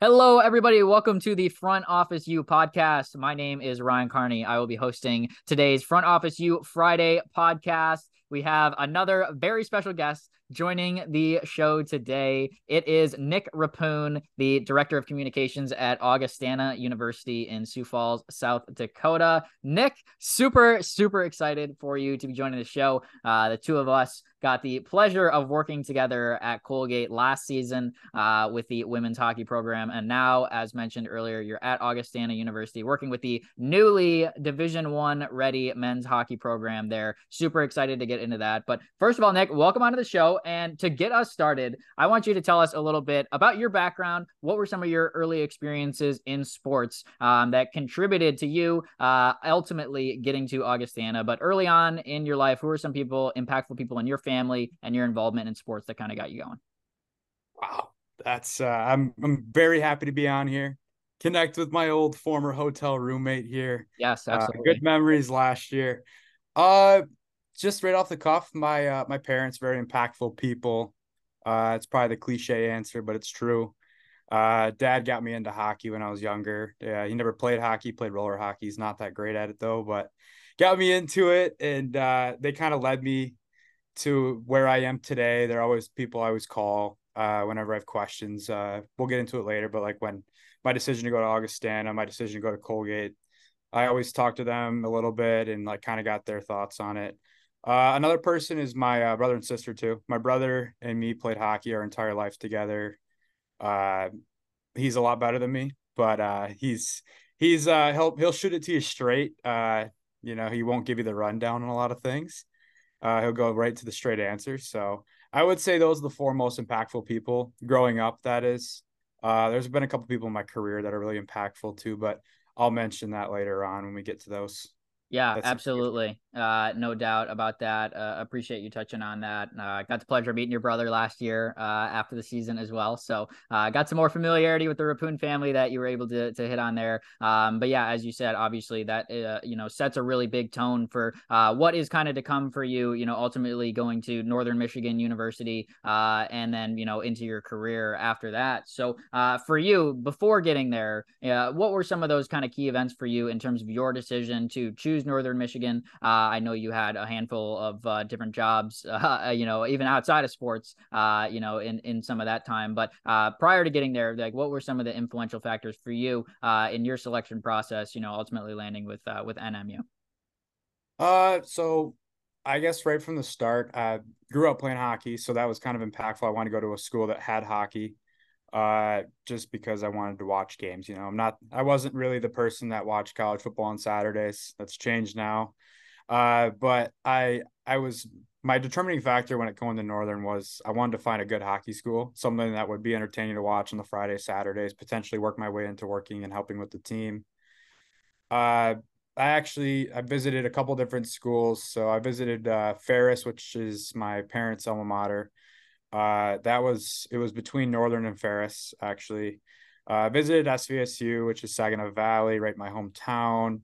Hello, everybody. Welcome to the Front Office U podcast. My name is Ryan Carney. I will be hosting today's Front Office U Friday podcast. We have another very special guest joining the show today. It is Nick Rappuhn, the Director of Communications at Augustana University in Sioux Falls, South Dakota. Nick, super, super excited for you to be joining the show. Uh, the two of us got the pleasure of working together at Colgate last season uh, with the women's hockey program. And now, as mentioned earlier, you're at Augustana University working with the newly Division One ready men's hockey program there. Super excited to get into that. But first of all, Nick, welcome onto the show. And to get us started, I want you to tell us a little bit about your background. What were some of your early experiences in sports um, that contributed to you uh, ultimately getting to Augustana? But early on in your life, who are some people, impactful people in your family and your involvement in sports that kind of got you going? Wow, that's uh, I'm I'm very happy to be on here. Connect with my old former hotel roommate here. Yes, absolutely. Uh, good memories last year. Uh, just right off the cuff, my uh, my parents very impactful people. Uh, it's probably the cliche answer, but it's true. Uh, dad got me into hockey when I was younger. Yeah, he never played hockey, played roller hockey. He's not that great at it though, but got me into it, and uh, they kind of led me to where I am today. They're always people I always call uh, whenever I have questions. Uh, we'll get into it later, but like when my decision to go to Augustana, my decision to go to Colgate, I always talk to them a little bit and like kind of got their thoughts on it. Uh, another person is my uh, brother and sister too. My brother and me played hockey our entire life together. Uh, he's a lot better than me, but uh, he's he's uh, he'll he'll shoot it to you straight. You know, he won't give you the rundown on a lot of things. He'll go right to the straight answer. So I would say those are the four most impactful people growing up. That is, there's been a couple people in my career that are really impactful too, but I'll mention that later on when we get to those. Yeah, That's absolutely. Uh, no doubt about that. Uh, appreciate you touching on that. Uh, got the pleasure of meeting your brother last year uh, after the season as well. So uh, got some more familiarity with the Rappuhn family that you were able to, to hit on there. Um, but yeah, as you said, obviously that uh, you know sets a really big tone for uh, what is kind of to come for you. You know, ultimately going to Northern Michigan University uh, and then you know into your career after that. So uh, for you, before getting there, uh, what were some of those kind of key events for you in terms of your decision to choose Northern Michigan? Uh, I know you had a handful of uh, different jobs, uh, you know, even outside of sports, you know, in, in some of that time. But prior to getting there, like, what were some of the influential factors for you in your selection process? You know, ultimately landing with with NMU. Uh, so I guess right from the start, I grew up playing hockey, so that was kind of impactful. I wanted to go to a school that had hockey uh just because I wanted to watch games, you know. I'm not I wasn't really the person that watched college football on Saturdays. That's changed now. Uh, but I I was my determining factor when it going to Northern was I wanted to find a good hockey school, something that would be entertaining to watch on the Friday, Saturdays, potentially work my way into working and helping with the team. Uh, I actually I visited a couple different schools. So I visited uh, Ferris, which is my parents' alma mater. Uh, that was it was between Northern and Ferris actually. Uh, I visited SVSU, which is Saginaw Valley, right my hometown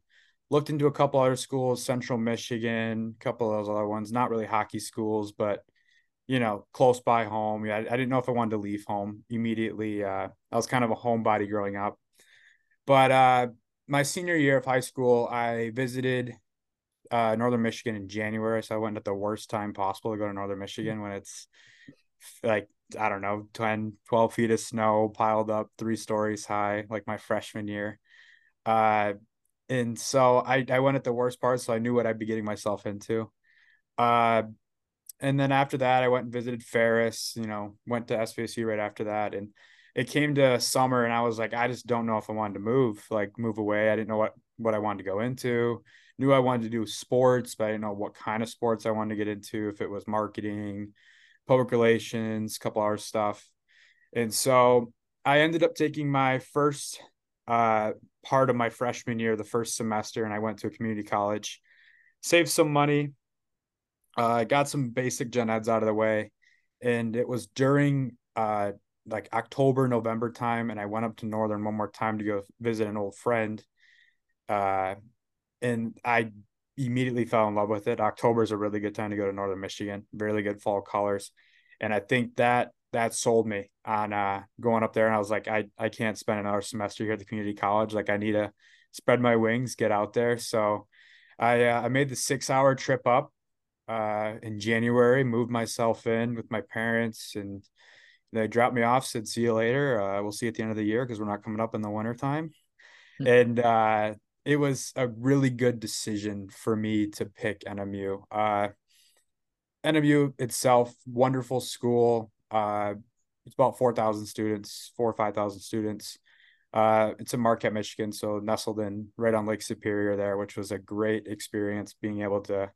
looked into a couple other schools, Central Michigan, a couple of those other ones, not really hockey schools, but you know, close by home. Yeah, I, I didn't know if I wanted to leave home immediately. Uh, I was kind of a homebody growing up. But uh, my senior year of high school, I visited uh, Northern Michigan in January. So I went at the worst time possible to go to Northern Michigan when it's like, I don't know, 10, 12 feet of snow piled up three stories high, like my freshman year. Uh, and so I I went at the worst part, so I knew what I'd be getting myself into. Uh, and then after that, I went and visited Ferris. You know, went to SVSU right after that, and it came to summer, and I was like, I just don't know if I wanted to move, like move away. I didn't know what what I wanted to go into. Knew I wanted to do sports, but I didn't know what kind of sports I wanted to get into. If it was marketing, public relations, couple hours stuff, and so I ended up taking my first uh, part of my freshman year, the first semester, and I went to a community college, saved some money, uh, got some basic gen eds out of the way, and it was during uh, like October, November time, and I went up to Northern one more time to go visit an old friend, uh, and I immediately fell in love with it. October is a really good time to go to Northern Michigan, really good fall colors, and I think that that sold me on uh, going up there. And I was like, I, I can't spend another semester here at the community college. Like I need to spread my wings, get out there. So I, uh, I made the six hour trip up uh, in January, moved myself in with my parents and they dropped me off, said, see you later. Uh, we'll see you at the end of the year because we're not coming up in the winter time. Mm-hmm. And uh, it was a really good decision for me to pick NMU. Uh, NMU itself, wonderful school. Uh, it's about 4,000 students, four or 5,000 students. Uh, it's in Marquette, Michigan, so nestled in right on Lake Superior there, which was a great experience being able to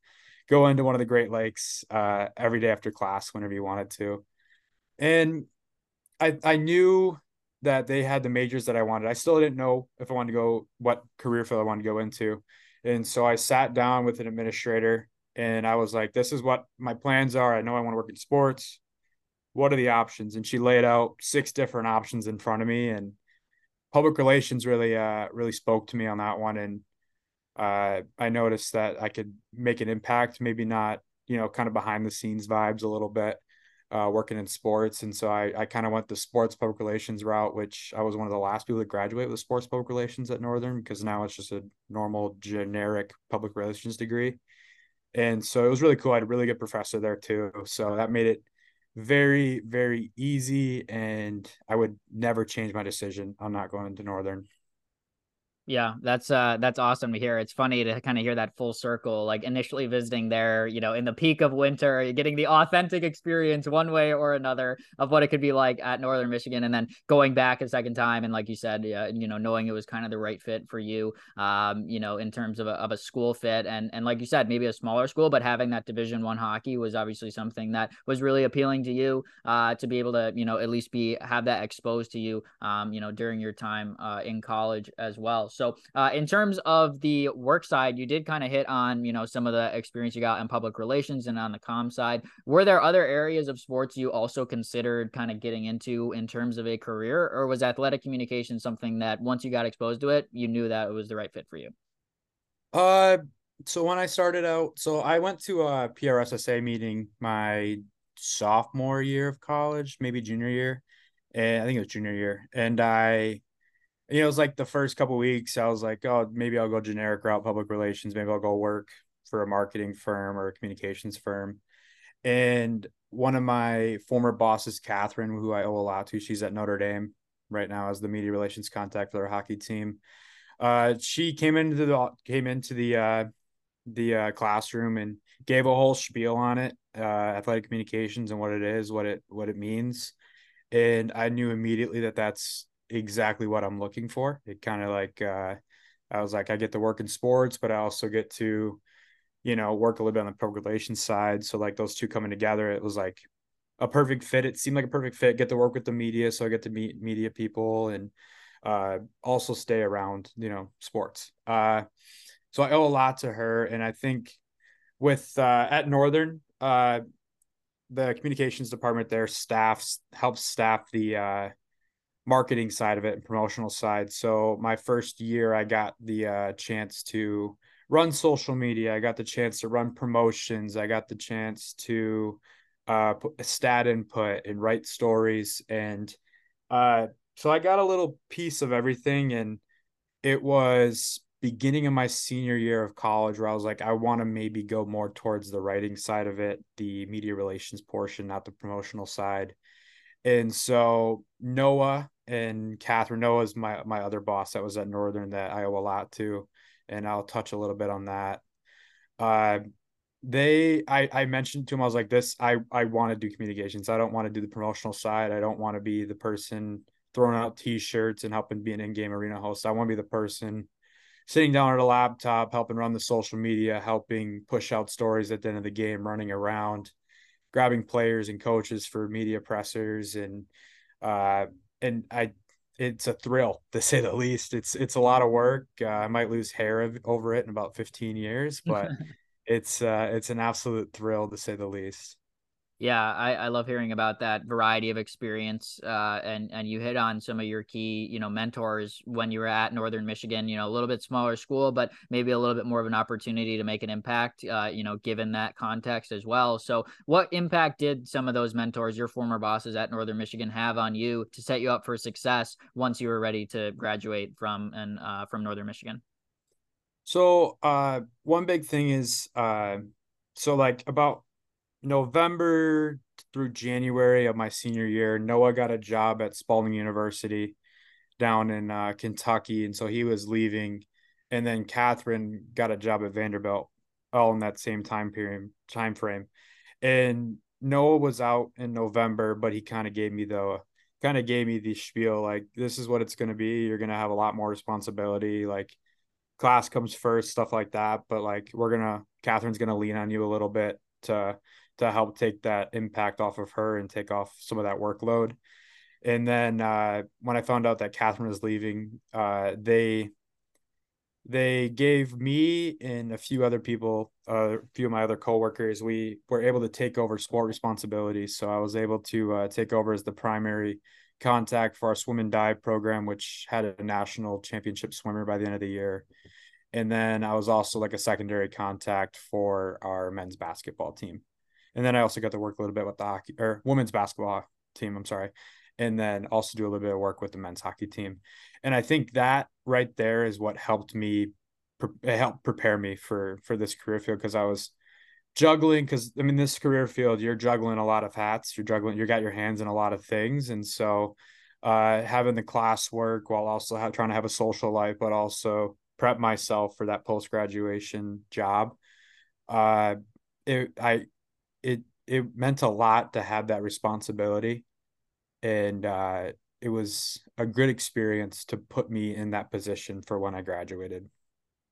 go into one of the Great Lakes uh, every day after class whenever you wanted to. And I I knew that they had the majors that I wanted. I still didn't know if I wanted to go what career field I wanted to go into. And so I sat down with an administrator and I was like, this is what my plans are. I know I want to work in sports. What are the options? And she laid out six different options in front of me. And public relations really, uh, really spoke to me on that one. And uh, I noticed that I could make an impact, maybe not, you know, kind of behind the scenes vibes a little bit, uh, working in sports. And so I, I kind of went the sports public relations route, which I was one of the last people to graduate with sports public relations at Northern because now it's just a normal generic public relations degree. And so it was really cool. I had a really good professor there too. So that made it very, very easy. And I would never change my decision on not going to Northern. Yeah, that's uh that's awesome to hear. It's funny to kind of hear that full circle, like initially visiting there, you know, in the peak of winter, getting the authentic experience one way or another of what it could be like at Northern Michigan, and then going back a second time, and like you said, uh, you know, knowing it was kind of the right fit for you, um, you know, in terms of a, of a school fit, and and like you said, maybe a smaller school, but having that Division One hockey was obviously something that was really appealing to you, uh, to be able to, you know, at least be have that exposed to you, um, you know, during your time uh, in college as well. Uh, in terms of the work side, you did kind of hit on, you know, some of the experience you got in public relations and on the com side. Were there other areas of sports you also considered kind of getting into in terms of a career, or was athletic communication something that once you got exposed to it, you knew that it was the right fit for you? Uh, so when I started out, so I went to a PRSSA meeting my sophomore year of college, maybe junior year, and I think it was junior year, and I you know, it was like the first couple weeks, I was like, oh, maybe I'll go generic route, public relations. Maybe I'll go work for a marketing firm or a communications firm. And one of my former bosses, Catherine, who I owe a lot to, she's at Notre Dame right now as the media relations contact for their hockey team. Uh, she came into the came into the uh, the uh, classroom and gave a whole spiel on it, uh, athletic communications and what it is, what it what it means, and I knew immediately that that's exactly what I'm looking for. It kind of like uh, I was like, I get to work in sports, but I also get to, you know, work a little bit on the public relations side. So like those two coming together, it was like a perfect fit. It seemed like a perfect fit. Get to work with the media, so I get to meet media people and uh, also stay around, you know, sports. Uh, so I owe a lot to her, and I think with uh, at Northern, uh, the communications department there staffs helps staff the uh, marketing side of it and promotional side. So my first year, I got the uh, chance to run social media. I got the chance to run promotions. I got the chance to uh, put stat input and write stories. And uh, so I got a little piece of everything. And it was beginning of my senior year of college where I was like, I want to maybe go more towards the writing side of it, the media relations portion, not the promotional side. And so Noah and Catherine Noah's my my other boss that was at Northern that I owe a lot to, and I'll touch a little bit on that. Uh, they I I mentioned to him I was like this I I want to do communications. I don't want to do the promotional side. I don't want to be the person throwing out t-shirts and helping be an in-game arena host. I want to be the person sitting down at a laptop, helping run the social media, helping push out stories at the end of the game, running around, grabbing players and coaches for media pressers and uh and I it's a thrill to say the least. It's it's a lot of work. Uh, I might lose hair over it in about 15 years, but it's uh, it's an absolute thrill to say the least. Yeah, I, I love hearing about that variety of experience. Uh, and and you hit on some of your key, you know, mentors when you were at Northern Michigan. You know, a little bit smaller school, but maybe a little bit more of an opportunity to make an impact. Uh, you know, given that context as well. So, what impact did some of those mentors, your former bosses at Northern Michigan, have on you to set you up for success once you were ready to graduate from and uh, from Northern Michigan? So, uh, one big thing is, uh, so like about November through January of my senior year, Noah got a job at Spalding University down in uh, Kentucky, and so he was leaving, and then Catherine got a job at Vanderbilt, all in that same time period time frame, and Noah was out in November, but he kind of gave me the kind of gave me the spiel like this is what it's going to be. You're going to have a lot more responsibility, like class comes first, stuff like that. But like we're gonna, Catherine's gonna lean on you a little bit to to help take that impact off of her and take off some of that workload. And then uh, when I found out that Catherine was leaving, uh, they they gave me and a few other people, uh, a few of my other coworkers, we were able to take over sport responsibilities. So I was able to uh, take over as the primary contact for our swim and dive program, which had a national championship swimmer by the end of the year. And then I was also like a secondary contact for our men's basketball team. And then I also got to work a little bit with the hockey or women's basketball team. I'm sorry. And then also do a little bit of work with the men's hockey team. And I think that right there is what helped me help prepare me for for this career field because I was juggling because I mean this career field you're juggling a lot of hats you're juggling you got your hands in a lot of things and so uh having the classwork while also trying to have a social life but also prep myself for that post graduation job uh it I it it meant a lot to have that responsibility and uh, it was a good experience to put me in that position for when I graduated.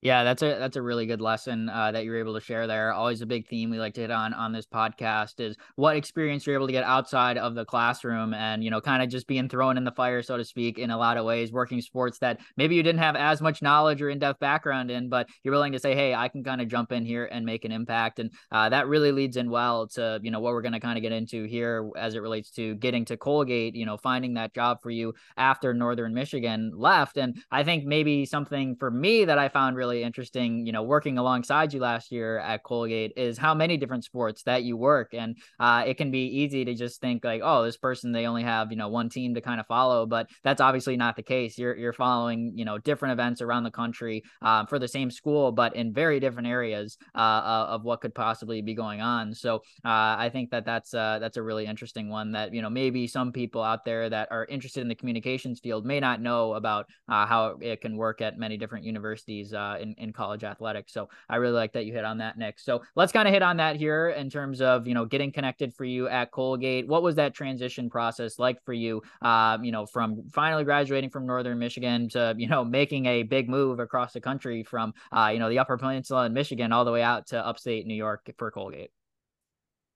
Yeah, that's a that's a really good lesson uh, that you're able to share there. Always a big theme we like to hit on on this podcast is what experience you're able to get outside of the classroom, and you know, kind of just being thrown in the fire, so to speak, in a lot of ways, working sports that maybe you didn't have as much knowledge or in depth background in, but you're willing to say, hey, I can kind of jump in here and make an impact, and uh, that really leads in well to you know what we're going to kind of get into here as it relates to getting to Colgate, you know, finding that job for you after Northern Michigan left, and I think maybe something for me that I found really really interesting, you know, working alongside you last year at Colgate is how many different sports that you work. And uh, it can be easy to just think like, oh, this person, they only have, you know, one team to kind of follow, but that's obviously not the case. You're, you're following, you know, different events around the country uh, for the same school, but in very different areas uh, uh of what could possibly be going on. So uh, I think that that's, uh, that's a really interesting one that, you know, maybe some people out there that are interested in the communications field may not know about how it can work at many different universities uh, in, in college athletics. So I really like that you hit on that, Nick. So let's kind of hit on that here in terms of, you know, getting connected for you at Colgate. What was that transition process like for you, um, you know, from finally graduating from Northern Michigan to, you know, making a big move across the country from, uh, you know, the Upper Peninsula in Michigan all the way out to upstate New York for Colgate?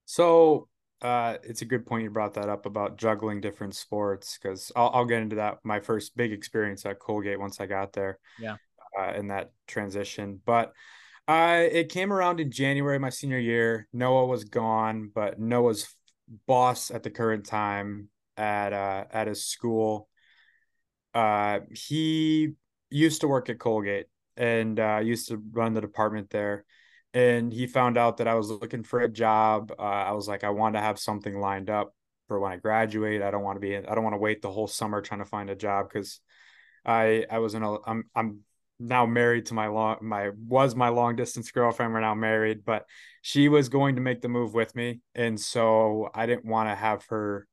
So uh, it's a good point you brought that up about juggling different sports because I'll, I'll get into that. My first big experience at Colgate once I got there. Yeah uh, in that transition. But uh, it came around in January my senior year. Noah was gone, but Noah's boss at the current time at uh, at his school, uh, he used to work at Colgate and uh, used to run the department there. And he found out that I was looking for a job. Uh, I was like, I want to have something lined up for when I graduate. I don't want to be. I don't want to wait the whole summer trying to find a job because I I was in a I'm I'm now married to my long my was my long distance girlfriend we're now married but she was going to make the move with me and so i didn't want to have her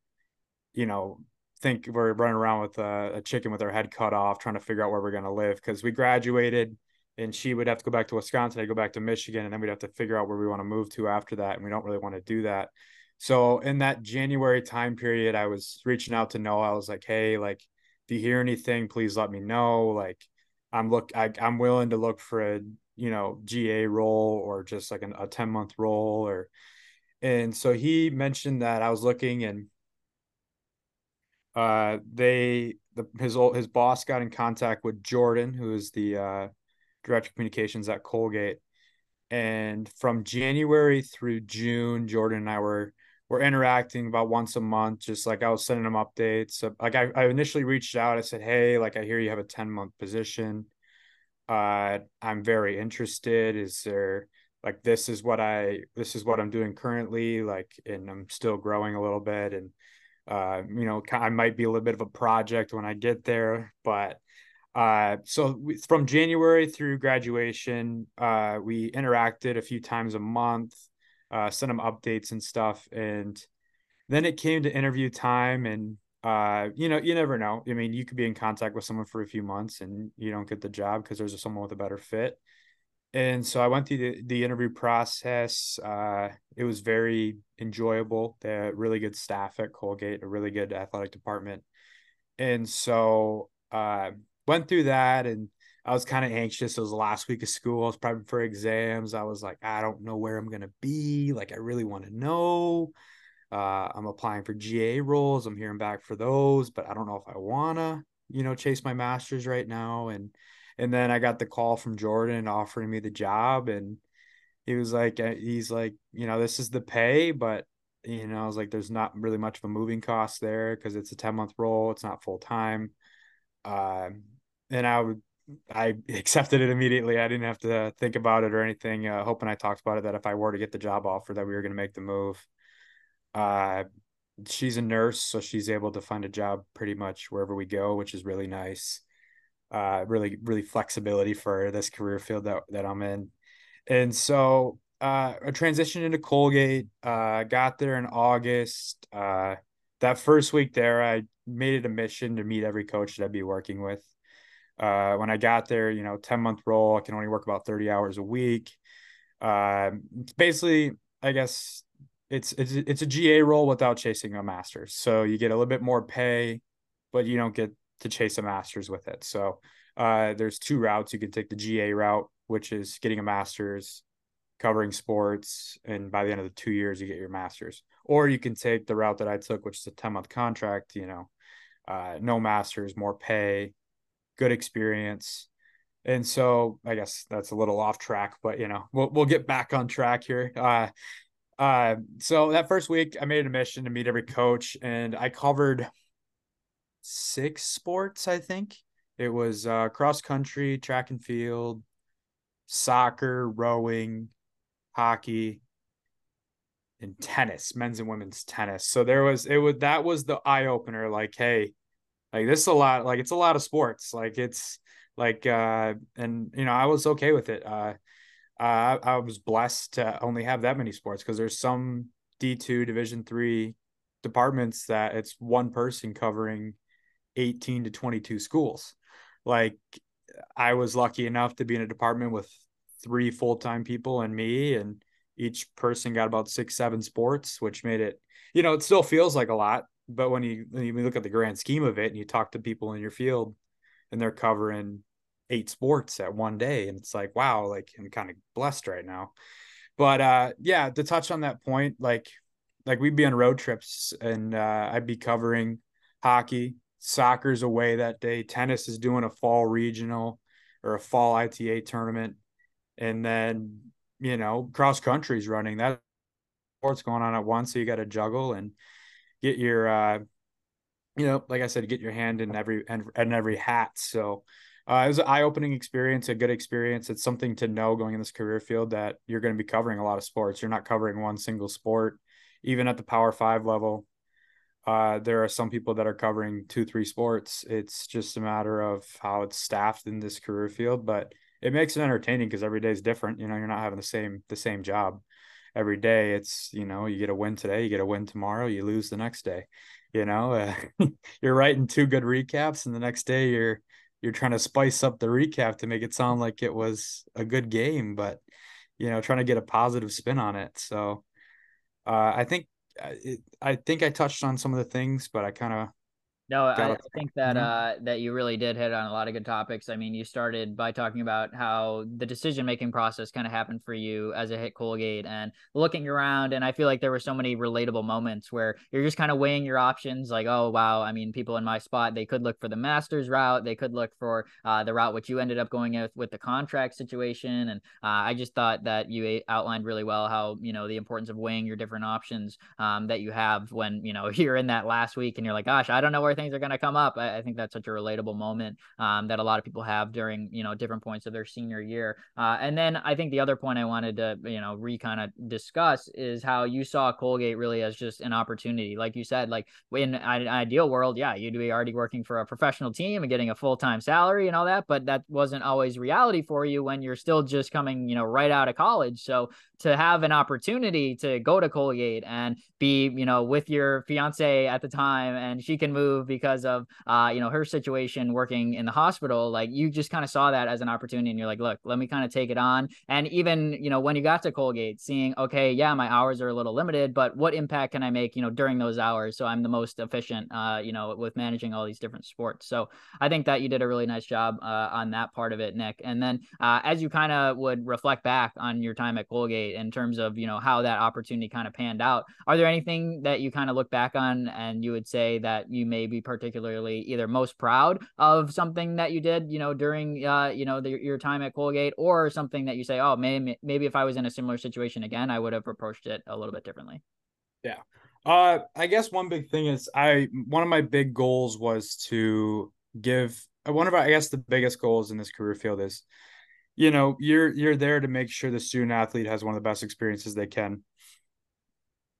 you know think we're running around with a, a chicken with our head cut off trying to figure out where we're going to live because we graduated and she would have to go back to wisconsin i go back to michigan and then we'd have to figure out where we want to move to after that and we don't really want to do that. So in that january time period i was reaching out to noah i was like hey like if you hear anything? Please let me know like I'm look I, I'm willing to look for a you know GA role or just like an, a 10 month role or and so he mentioned that I was looking and uh they the his old his boss got in contact with Jordan who is the uh director of communications at Colgate. And from January through June Jordan and I were we're interacting about once a month, just like I was sending them updates. Like I, I initially reached out, I said, Hey, like I hear you have a 10 month position. Uh, I'm very interested. Is there like this is what I this is what I'm doing currently, like and I'm still growing a little bit and uh, you know, I might be a little bit of a project when I get there, but uh, so we, from January through graduation, uh, we interacted a few times a month, uh, sent them updates and stuff, and then it came to interview time, and uh, you know, you never know. I mean, you could be in contact with someone for a few months and you don't get the job because there's someone with a better fit. And so I went through the, the interview process. Uh, it was very enjoyable. They had really good staff at Colgate, a really good athletic department. And so uh, went through that and I was kind of anxious. It was the last week of school. I was prepping for exams. I was like, I don't know where I'm going to be. Like, I really want to know. Uh, I'm applying for GA roles. I'm hearing back for those, but I don't know if I want to, you know, chase my master's right now. And, and then I got the call from Jordan offering me the job. And he was like, uh, he's like, you know, this is the pay, but, you know, I was like, there's not really much of a moving cost there because it's a 10 month role. It's not full time. Um, and I would I accepted it immediately. I didn't have to think about it or anything. Uh, hoping I talked about it that if I were to get the job offer, that we were going to make the move. Uh, she's a nurse, so she's able to find a job pretty much wherever we go, which is really nice. Uh, really, really flexibility for this career field that that I'm in, and so uh, I transitioned into Colgate. Uh, got there in August. Uh, that first week there, I made it a mission to meet every coach that I'd be working with. Uh, when I got there, you know, 10 month role, I can only work about 30 hours a week. Uh, basically, I guess it's, it's, it's a GA role without chasing a master's. So you get a little bit more pay, but you don't get to chase a master's with it. So uh, there's two routes. You can take the GA route, which is getting a master's, covering sports, and by the end of the two years, you get your master's. Or you can take the route that I took, which is a 10 month contract, you know, uh, no masters, more pay, good experience. And so I guess that's a little off track, but you know, we'll we'll get back on track here. Uh uh so that first week I made a mission to meet every coach and I covered six sports, I think. It was uh cross country, track and field, soccer, rowing, hockey, and tennis, men's and women's tennis. So there was it was that was the eye opener like hey, like this is a lot. Like it's a lot of sports. Like it's like uh and you know I was okay with it. Uh, I I was blessed to only have that many sports because there's some D two Division three departments that it's one person covering 18 to 22 schools. Like I was lucky enough to be in a department with three full time people and me, and each person got about six, seven sports, which made it, you know, it still feels like a lot, but when you when you look at the grand scheme of it and you talk to people in your field and they're covering eight sports at one day and it's like wow like i'm kind of blessed right now. But uh yeah to touch on that point like like we'd be on road trips and uh i'd be covering hockey soccer's away that day tennis is doing a fall regional or a fall ita tournament and then you know cross country's running that sports going on at once so you got to juggle and get your uh you know like i said get your hand in every and in every hat. So uh, it was an eye-opening experience a good experience. It's something to know going in this career field that you're going to be covering a lot of sports. You're not covering one single sport even at the power five level. Uh, there are some people that are covering two three sports. It's just a matter of how it's staffed in this career field but it makes it entertaining because every day is different. You know you're not having the same the same job every day it's you know you get a win today you get a win tomorrow you lose the next day you know uh, you're writing two good recaps and the next day you're you're trying to spice up the recap to make it sound like it was a good game but you know trying to get a positive spin on it. So uh, i think it, i think i touched on some of the things but i kind of No, I, I, think that mm-hmm. uh, that you really did hit on a lot of good topics. I mean, you started by talking about how the decision making process kind of happened for you as it hit Colgate, and looking around. And I feel like there were so many relatable moments where you're just kind of weighing your options. Like, oh wow, I mean, people in my spot they could look for the Masters route, they could look for uh, the route which you ended up going with with the contract situation. And uh, I just thought that you outlined really well how you know the importance of weighing your different options um, that you have when you know you're in that last week and you're like, gosh, I don't know where things are going to come up. I, I, think that's such a relatable moment um, that a lot of people have during you know different points of their senior year. Uh, and then I think the other point I wanted to you know re kind of discuss is how you saw Colgate really as just an opportunity, like you said, like in an ideal world, yeah, you'd be already working for a professional team and getting a full time salary and all that, but that wasn't always reality for you when you're still just coming you know right out of college. So to have an opportunity to go to Colgate and be, you know, with your fiance at the time and she can move because of, uh, you know, her situation working in the hospital, like you just kind of saw that as an opportunity and you're like, look, let me kind of take it on. And even, you know, when you got to Colgate, seeing, okay, yeah, my hours are a little limited, but what impact can I make, you know, during those hours? So I'm the most efficient, uh, you know, with managing all these different sports. So I think that you did a really nice job uh, on that part of it, Nick. And then uh, as you kind of would reflect back on your time at Colgate, in terms of you know how that opportunity kind of panned out. Are there anything that you kind of look back on and you would say that you may be particularly either most proud of something that you did you know during uh, you know the, your time at Colgate, or something that you say, oh maybe maybe if I was in a similar situation again, I would have approached it a little bit differently. Yeah. Uh, I guess one big thing is I one of my big goals was to give one of our, I guess the biggest goals in this career field is you know you're you're there to make sure the student athlete has one of the best experiences they can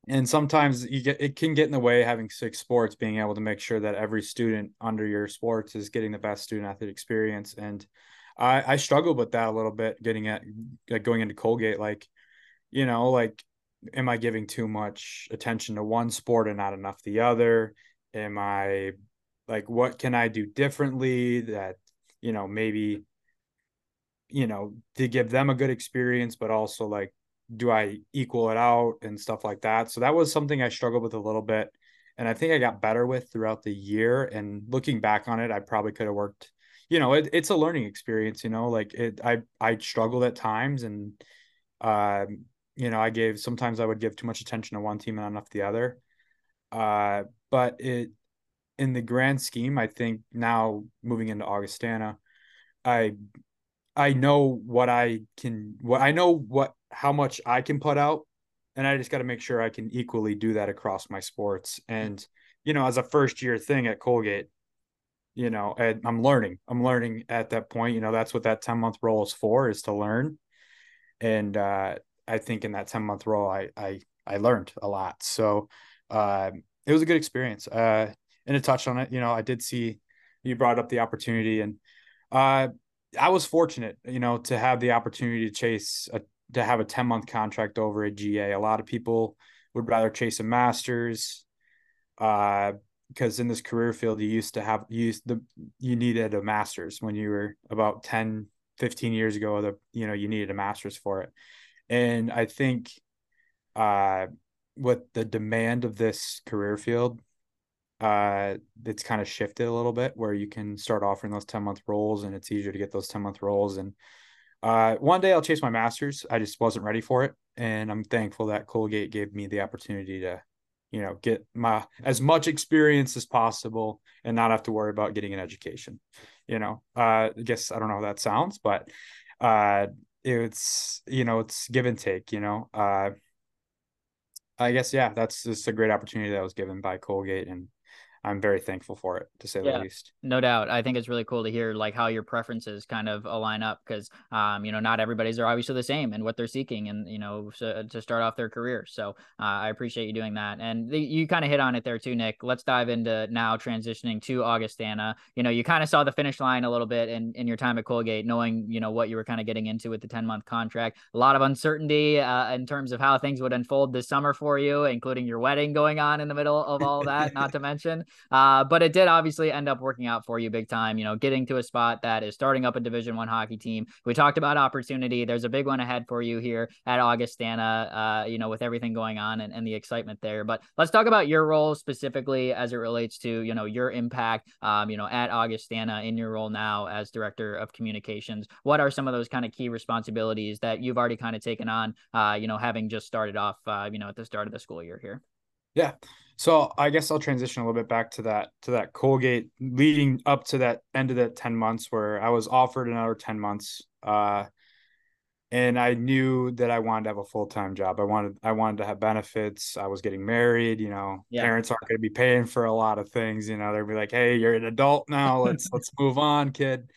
and sometimes you get it can get in the way having six sports being able to make sure that every student under your sports is getting the best student athlete experience. And i i struggled with that a little bit getting at like going into colgate like you know like am i giving too much attention to one sport and not enough the other? Am i like what can i do differently that you know maybe you know, to give them a good experience, but also like, do I equal it out and stuff like that? So that was something I struggled with a little bit. And I think I got better with throughout the year. And looking back on it, I probably could have worked, you know, it, it's a learning experience, you know, like it, I, I struggled at times and, um, you know, I gave, sometimes I would give too much attention to one team and not enough to the other. Uh, but it, in the grand scheme, I think now moving into Augustana, I I know what I can what I know what how much I can put out and I just got to make sure I can equally do that across my sports. And you know as a first year thing at Colgate you know I'm learning I'm learning at that point you know that's what that 10 month role is for is to learn. And uh I think in that 10 month role I I I learned a lot. So uh, it was a good experience. Uh and to touch on it you know I did see you brought up the opportunity and uh I was fortunate, you know, to have the opportunity to chase a to have a 10 month contract over at GA. A lot of people would rather chase a master's uh because in this career field you used to have you used the you needed a master's when you were about 10 15 years ago the you know you needed a master's for it and i think uh with the demand of this career field uh it's kind of shifted a little bit where you can start offering those 10 month roles and it's easier to get those 10 month roles and uh one day I'll chase my masters. I just wasn't ready for it and I'm thankful that Colgate gave me the opportunity to you know get my as much experience as possible and not have to worry about getting an education you know? Uh I guess I don't know how that sounds but uh it's you know it's give and take you know? Uh I guess yeah that's just a great opportunity that was given by Colgate and I'm very thankful for it to say yeah, the least. No doubt. I think it's really cool to hear like how your preferences kind of align up because um, you know, not everybody's are obviously the same and what they're seeking and you know, so, to start off their career. So uh, I appreciate you doing that. And the, you kind of hit on it there too, Nick. Let's dive into now transitioning to Augustana. You know, you kind of saw the finish line a little bit in, in your time at Colgate, knowing, you know, what you were kind of getting into with the 10 month contract. A lot of uncertainty uh, in terms of how things would unfold this summer for you, including your wedding going on in the middle of all that, not to mention. Uh, but it did obviously end up working out for you big time. You know, getting to a spot that is starting up a Division One hockey team. We talked about opportunity. There's a big one ahead for you here at Augustana. Uh, you know, with everything going on and, and the excitement there. But let's talk about your role specifically as it relates to you know your impact. Um, you know, at Augustana in your role now as director of communications. What are some of those kind of key responsibilities that you've already kind of taken on? Uh, you know, having just started off, uh, you know, at the start of the school year here. Yeah. So I guess I'll transition a little bit back to that to that Colgate leading up to that end of that 10 months where I was offered another 10 months. Uh and I knew that I wanted to have a full-time job. I wanted I wanted to have benefits. I was getting married, you know. Yeah. Parents aren't going to be paying for a lot of things, you know. They'll be like, "Hey, you're an adult now. Let's let's move on, kid."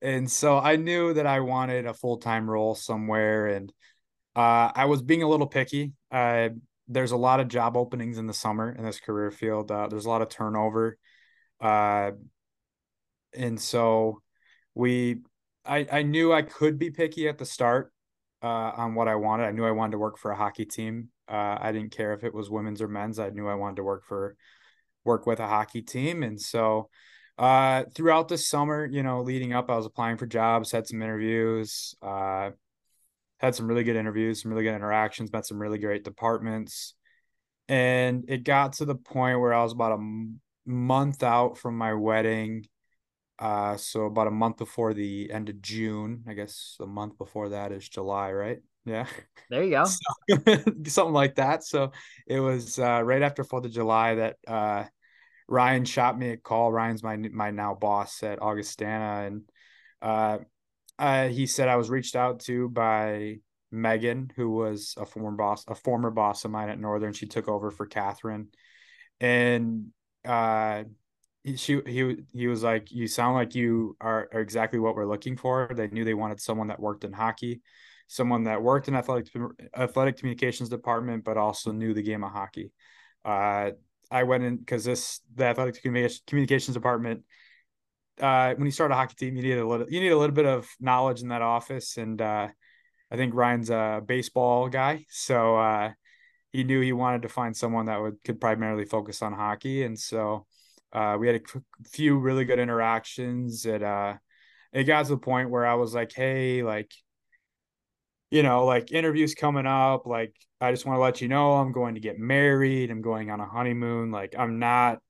And so I knew that I wanted a full-time role somewhere and uh, I was being a little picky. Uh, there's a lot of job openings in the summer in this career field. Uh, there's a lot of turnover, uh, and so we, I, I knew I could be picky at the start uh, on what I wanted. I knew I wanted to work for a hockey team. Uh, I didn't care if it was women's or men's. I knew I wanted to work for, work with a hockey team, and so. Uh, throughout the summer, you know, leading up, I was applying for jobs, had some interviews, uh, had some really good interviews, some really good interactions, met some really great departments. And it got to the point where I was about a month out from my wedding. Uh, so about a month before the end of June, I guess a month before that is July, right? Yeah. There you go. So, something like that. So it was uh, right after Fourth of July that uh, Ryan shot me a call. Ryan's my my now boss at Augustana, and uh, uh, he said I was reached out to by Megan, who was a former boss, a former boss of mine at Northern. She took over for Catherine, and uh, she he he was like, "You sound like you are, are exactly what we're looking for." They knew they wanted someone that worked in hockey, someone that worked in athletic athletic communications department, but also knew the game of hockey. Uh, I went in because this the athletic communications department uh, when you start a hockey team, you need a little you need a little bit of knowledge in that office. And uh, I think Ryan's a baseball guy, so uh, he knew he wanted to find someone that would could primarily focus on hockey. And so uh, we had a few really good interactions. It uh, it got to the point where I was like, hey, like you know, like interviews coming up. Like, I just want to let you know I'm going to get married. I'm going on a honeymoon. Like, I'm not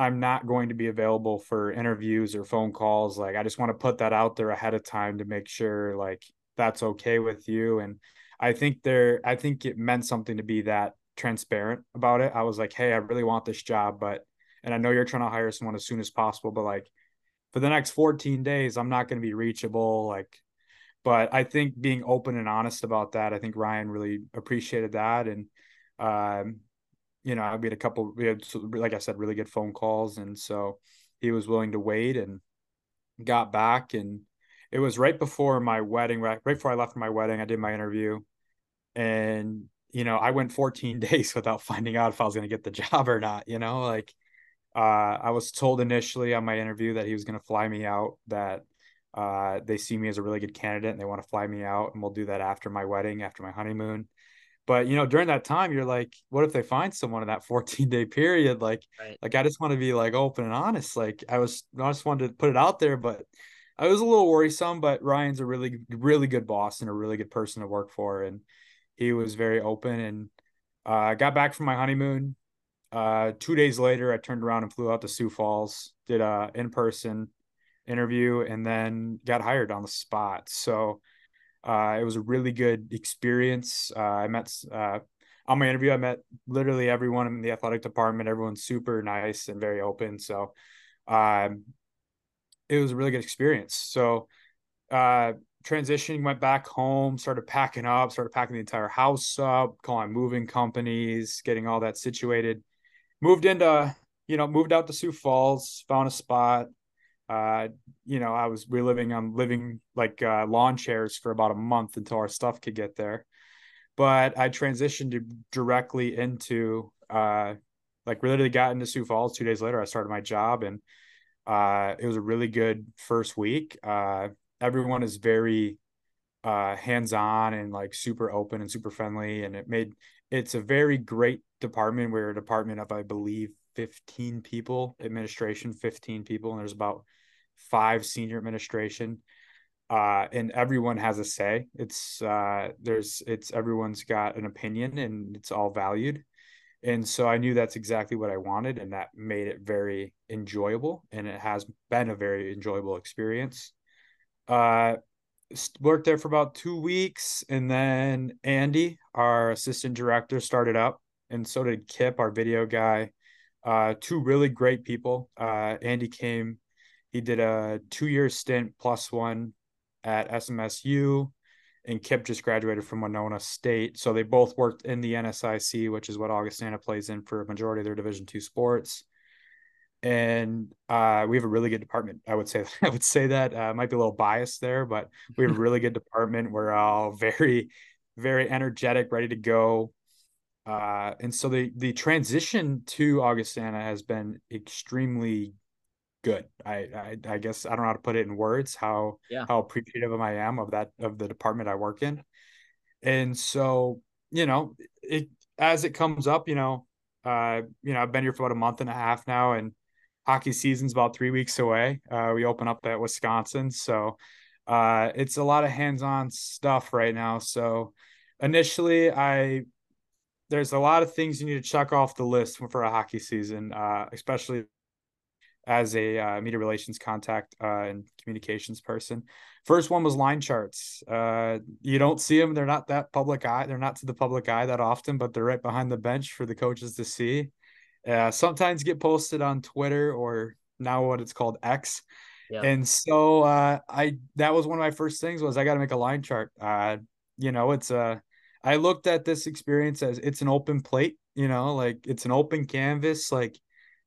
I'm not going to be available for interviews or phone calls. Like I just want to put that out there ahead of time to make sure like that's okay with you. And I think there I think it meant something to be that transparent about it. I was like, hey, I really want this job, but and I know you're trying to hire someone as soon as possible, but like for the next 14 days, I'm not going to be reachable. Like, but I think being open and honest about that, I think Ryan really appreciated that. And um, you know, we had a couple, we had, like I said, really good phone calls. And so he was willing to wait and got back. And it was right before my wedding, right, right before I left my wedding, I did my interview. And, you know, I went 14 days without finding out if I was going to get the job or not, you know, like, uh, I was told initially on my interview that he was going to fly me out, that uh, they see me as a really good candidate and they want to fly me out. And we'll do that after my wedding, after my honeymoon. But you know, during that time, you're like, what if they find someone in that 14 day period? Like, right. like I just want to be like open and honest. Like I was, I just wanted to put it out there, but I was a little worrisome. But Ryan's a really, really good boss and a really good person to work for, and he was very open. And uh, I got back from my honeymoon. Uh, two days later, I turned around and flew out to Sioux Falls, did a in person interview, and then got hired on the spot. So uh, it was a really good experience. Uh, I met uh, on my interview. I met literally everyone in the athletic department. Everyone's super nice and very open. So, um, it was a really good experience. So, uh, transitioning, went back home, started packing up, started packing the entire house up, calling moving companies, getting all that situated. Moved into, you know, moved out to Sioux Falls, found a spot, uh, you know, I was we living on living like uh, lawn chairs for about a month until our stuff could get there. But I transitioned directly into uh, like literally got into Sioux Falls two days later. I started my job, and uh, it was a really good first week. Uh, everyone is very uh, hands on and like super open and super friendly, and it made it's a very great department. We're a department of, I believe, 15 people, administration 15 people, and there's about five senior administration. Uh, and everyone has a say. It's uh, there's it's everyone's got an opinion and it's all valued. And so I knew that's exactly what I wanted, and that made it very enjoyable. And it has been a very enjoyable experience. Uh, worked there for about two weeks, and then Andy, our assistant director, started up, and so did Kip, our video guy. Uh, two really great people. Uh, Andy came, he did a two-year stint plus one at SMSU and Kip just graduated from Winona State. So they both worked in the NSIC, which is what Augustana plays in for a majority of their Division two sports. And uh, we have a really good department. I would say I would say that uh, might be a little biased there, but we have a really good department. We're all very, very energetic, ready to go. Uh, and so the the transition to Augustana has been extremely good. I, I, I guess I don't know how to put it in words how yeah. how appreciative I am of that of the department I work in. And so, you know, it as it comes up, you know, uh, you know, I've been here for about a month and a half now and hockey season's about three weeks away. Uh, we open up at Wisconsin. So uh, it's a lot of hands-on stuff right now. So initially I there's a lot of things you need to check off the list for a hockey season, uh, especially as a uh, media relations contact uh, and communications person. First one was line charts. Uh, you don't see them; they're not that public eye. They're not to the public eye that often, but they're right behind the bench for the coaches to see. Uh, sometimes get posted on Twitter or now what it's called X. Yeah. And so uh, I that was one of my first things was I got to make a line chart. Uh, you know, it's a I looked at this experience as it's an open plate. You know, like it's an open canvas. Like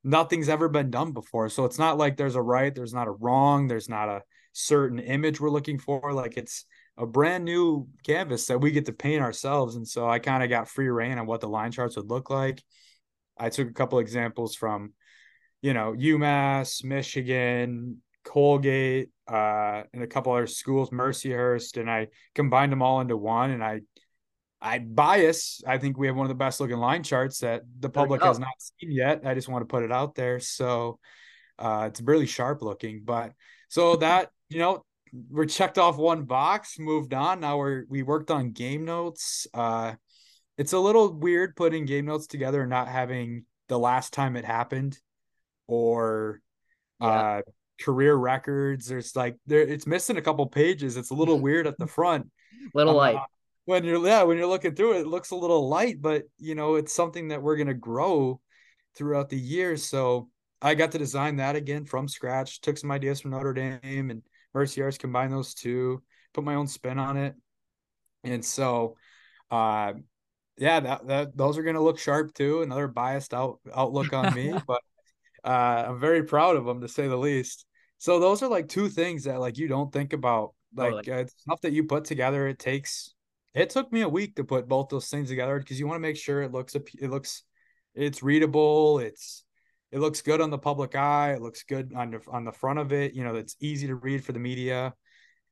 nothing's ever been done before. So it's not like there's a right, there's not a wrong, there's not a certain image we're looking for. Like it's a brand new canvas that we get to paint ourselves. And so I kind of got free reign on what the line charts would look like. I took a couple examples from, you know, UMass, Michigan, Colgate, uh, and a couple other schools, Mercyhurst, and I combined them all into one. And I I bias. I think we have one of the best looking line charts that the public has not seen yet. I just want to put it out there. So uh, it's really sharp looking. But so that, you know, we're checked off one box, moved on. Now we're we worked on game notes. Uh, it's a little weird putting game notes together and not having the last time it happened or yeah. uh career records. There's like there it's missing a couple pages. It's a little weird at the front. little light when you're yeah when you're looking through it, it looks a little light, but you know it's something that we're gonna grow throughout the years. So I got to design that again from scratch. Took some ideas from Notre Dame and Mercyhurst, combined those two, put my own spin on it, and so uh yeah that, that those are gonna look sharp too. Another biased out outlook on me, but uh I'm very proud of them to say the least. So those are like two things that like you don't think about like uh, stuff that you put together it takes it took me a week to put both those things together because you want to make sure it looks it looks it's readable it's it looks good on the public eye it looks good on the on the front of it you know it's easy to read for the media.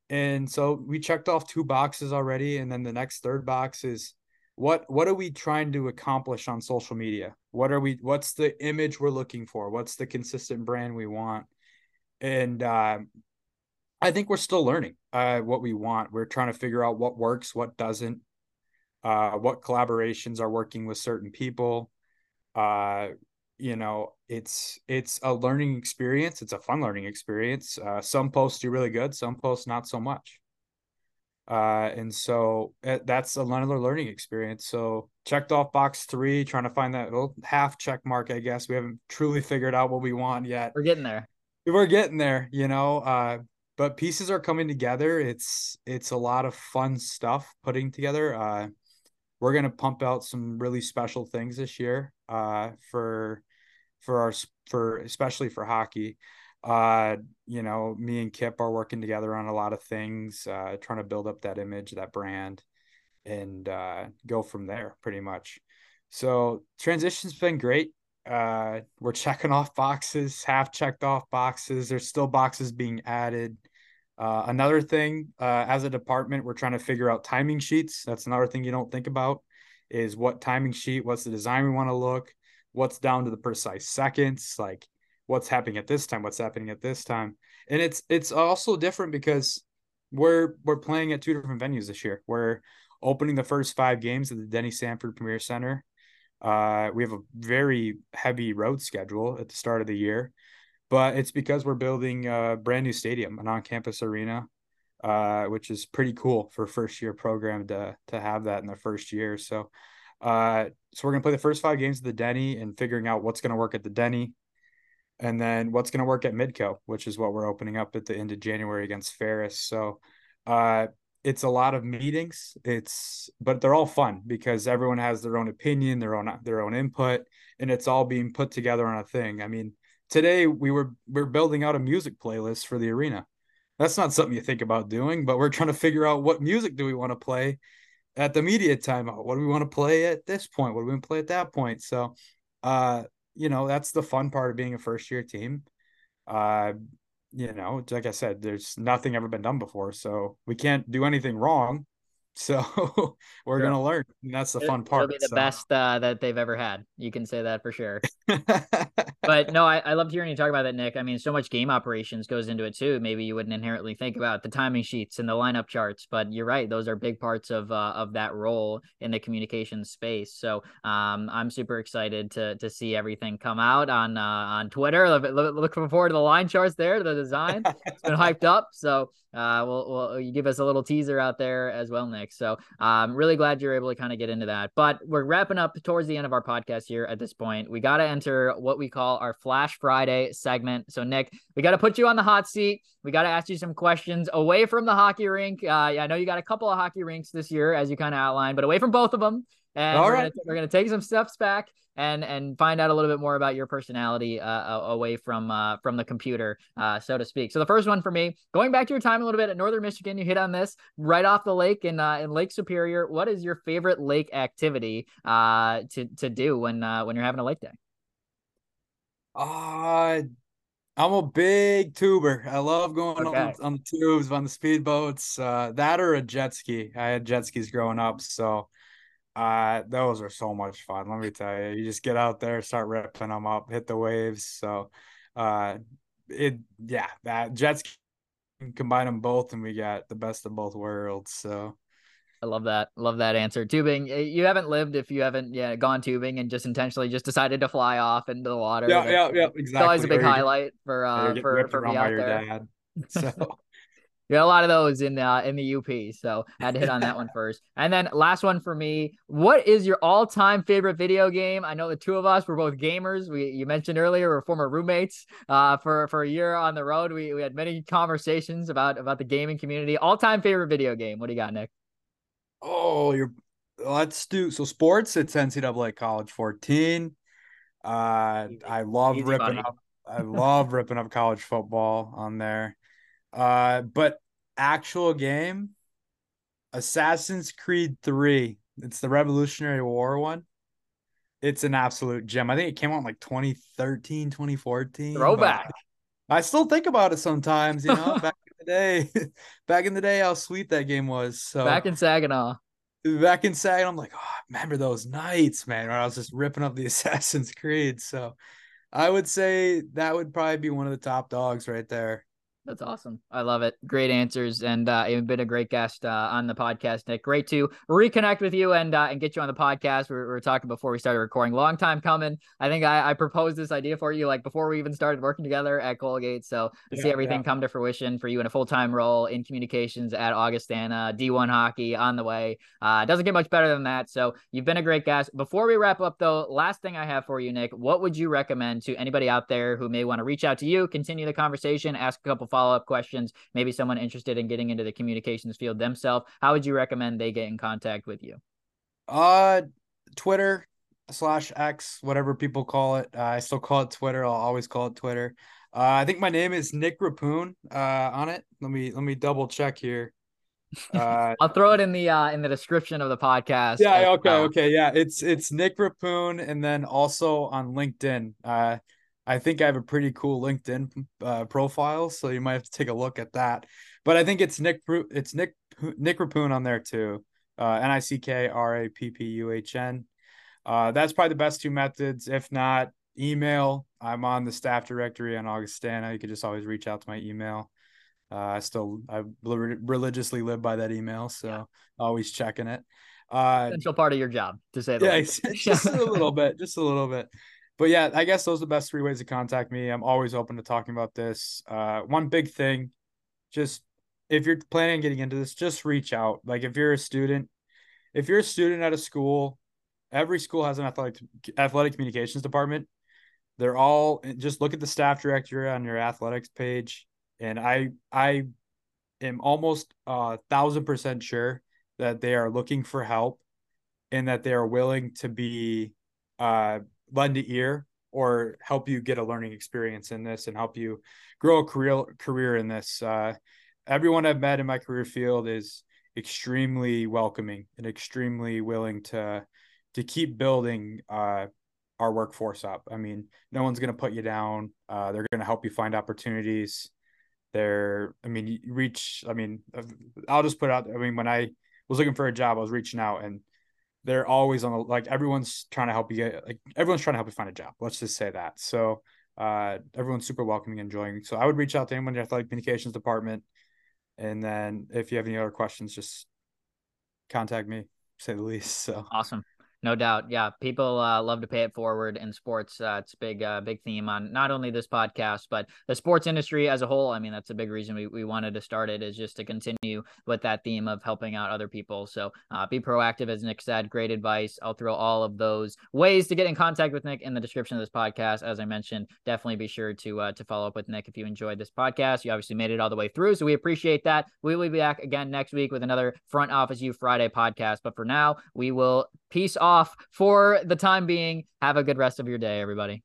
And so we checked off two boxes already and then the next third box is what what are we trying to accomplish on social media? What are we what's the image we're looking for? What's the consistent brand we want? And uh, I think we're still learning uh, what we want. We're trying to figure out what works, what doesn't, uh, what collaborations are working with certain people. Uh, you know, it's it's a learning experience. It's a fun learning experience. Uh, some posts do really good, some posts not so much. Uh, and so uh, that's another learning experience. So checked off box three, trying to find that little half check mark. I guess we haven't truly figured out what we want yet. We're getting there. We're getting there. You know, uh, but pieces are coming together. It's it's a lot of fun stuff putting together. Uh, we're gonna pump out some really special things this year uh, for for our for especially for hockey. Uh, you know, me and Kip are working together on a lot of things, uh, trying to build up that image, that brand, and uh, go from there pretty much. So transition's been great. Uh, we're checking off boxes, half checked off boxes. There's still boxes being added. Uh, another thing, uh, as a department, we're trying to figure out timing sheets. That's another thing you don't think about is what timing sheet, what's the design we want to look, what's down to the precise seconds, like what's happening at this time, what's happening at this time. And it's it's also different because we're we're playing at two different venues this year. We're opening the first five games at the Denny Sanford Premier Center. Uh, we have a very heavy road schedule at the start of the year, but it's because we're building a brand new stadium, an on-campus arena, uh, which is pretty cool for first year program to to have that in the first year. So, uh, so we're gonna play the first five games of the Denny and figuring out what's gonna work at the Denny, and then what's gonna work at Midco, which is what we're opening up at the end of January against Ferris. So, uh, it's a lot of meetings. It's but they're all fun because everyone has their own opinion, their own their own input, and it's all being put together on a thing. I mean, today we were we're building out a music playlist for the arena. That's not something you think about doing, but we're trying to figure out what music do we want to play at the media timeout. What do we want to play at this point? What do we want to play at that point? So, uh, you know, that's the fun part of being a first year team. Uh, you know, like I said, there's nothing ever been done before, so we can't do anything wrong. So we're sure. gonna learn, and that's the fun part. It'll be the so. best uh, that they've ever had. You can say that for sure. but no, I, I loved hearing you talk about that, Nick. I mean, so much game operations goes into it too. Maybe you wouldn't inherently think about the timing sheets and the lineup charts, but you're right; those are big parts of uh, of that role in the communication space. So um, I'm super excited to to see everything come out on uh, on Twitter. Looking forward to the line charts there, the design. It's been hyped up. So uh, we'll, we'll you give us a little teaser out there as well, Nick. So I'm really glad you're able to kind of get into that. But we're wrapping up towards the end of our podcast here at this point. We got to enter what we call our Flash Friday segment. So Nick, we got to put you on the hot seat. We got to ask you some questions away from the hockey rink. Uh, I know you got a couple of hockey rinks this year, as you kind of outlined, but away from both of them. And All we're, right. gonna, we're gonna take some steps back and and find out a little bit more about your personality uh, away from uh, from the computer, uh, so to speak. So the first one for me, going back to your time a little bit at Northern Michigan, you hit on this right off the lake in uh, in Lake Superior. What is your favorite lake activity uh, to to do when uh, when you're having a lake day? Uh I'm a big tuber. I love going okay. on, on, the tubes, on the speedboats. Uh, that or a jet ski. I had jet skis growing up, so uh, those are so much fun. Let me tell you, you just get out there, start ripping them up, hit the waves. So, uh, it yeah, that jets combine them both, and we got the best of both worlds. So, I love that. Love that answer. Tubing. You haven't lived if you haven't yeah gone tubing and just intentionally just decided to fly off into the water. Yeah, yeah, yeah. Exactly. It's always a big highlight for uh for for me out there. Dad, so. Got a lot of those in uh, in the UP, so I had to hit on that one first. And then last one for me, what is your all-time favorite video game? I know the two of us were both gamers. We you mentioned earlier we're former roommates uh, for for a year on the road. We we had many conversations about about the gaming community. All-time favorite video game. What do you got, Nick? Oh, you're let's do so sports. It's NCAA College 14. Uh, Easy. I love ripping money. up. I love ripping up college football on there. Uh, but actual game, Assassin's Creed 3. It's the Revolutionary War one. It's an absolute gem. I think it came out in like 2013, 2014. Throwback. I still think about it sometimes, you know, back in the day. back in the day, how sweet that game was. So back in Saginaw. Back in Saginaw, I'm like, oh, I remember those nights, man, where I was just ripping up the Assassin's Creed. So I would say that would probably be one of the top dogs right there. That's awesome. I love it. Great answers, and uh, you've been a great guest uh, on the podcast, Nick. Great to reconnect with you and uh, and get you on the podcast. We were, we were, talking before we started recording. Long time coming. I think I, I, proposed this idea for you like before we even started working together at Colgate. So to yeah, see everything yeah. come to fruition for you in a full time role in communications at Augustana, D1 hockey on the way. Uh, doesn't get much better than that. So you've been a great guest. Before we wrap up, though, last thing I have for you, Nick. What would you recommend to anybody out there who may want to reach out to you, continue the conversation, ask a couple follow up questions, maybe someone interested in getting into the communications field themselves, how would you recommend they get in contact with you? Uh, Twitter slash X, whatever people call it. Uh, I still call it Twitter. I'll always call it Twitter. Uh, I think my name is Nick Rappuhn uh, on it. Let me let me double check here. Uh, I'll throw it in the uh, in the description of the podcast. Yeah. Okay. Well. Okay. Yeah. It's it's Nick Rappuhn, and then also on LinkedIn. Uh, I think I have a pretty cool LinkedIn uh, profile, so you might have to take a look at that. But I think it's Nick. It's Nick Nick Rappuhn on there too. uh, N I C K R A P P U H N. Uh, that's probably the best two methods. If not, email. I'm on the staff directory on Augustana. You could just always reach out to my email. Uh, I still I religiously live by that email, so yeah. always checking it. Uh, Essential part of your job, to say yeah, just a little bit, just a little bit. But yeah, I guess those are the best three ways to contact me. I'm always open to talking about this. Uh, one big thing, just if you're planning on getting into this, just reach out. Like if you're a student, if you're a student at a school, every school has an athletic athletic communications department. They're all just look at the staff directory on your athletics page, and I I am almost a thousand percent sure that they are looking for help, and that they are willing to be uh, lend an ear or help you get a learning experience in this and help you grow a career career in this. Uh, everyone I've met in my career field is extremely welcoming and extremely willing to to keep building uh, our workforce up. I mean, no one's going to put you down. Uh, they're going to help you find opportunities. They're, I mean, reach. I mean, I'll just put out. I mean, when I was looking for a job, I was reaching out, and they're always on the like. Everyone's trying to help you get. Like everyone's trying to help you find a job. Let's just say that. So, uh, everyone's super welcoming, and enjoying. So, I would reach out to anyone in the athletic communications department, and then if you have any other questions, just contact me. Say the least. So awesome. No doubt. Yeah. People uh, love to pay it forward in sports. Uh, it's a big, uh, big theme on not only this podcast, but the sports industry as a whole. I mean, that's a big reason we, we wanted to start it is just to continue with that theme of helping out other people. So uh, be proactive, as Nick said. Great advice. I'll throw all of those ways to get in contact with Nick in the description of this podcast. As I mentioned, definitely be sure to uh, to follow up with Nick if you enjoyed this podcast. You obviously made it all the way through. So we appreciate that. We will be back again next week with another Front Office U Friday podcast. But for now, we will peace off for the time being. Have a good rest of your day, everybody.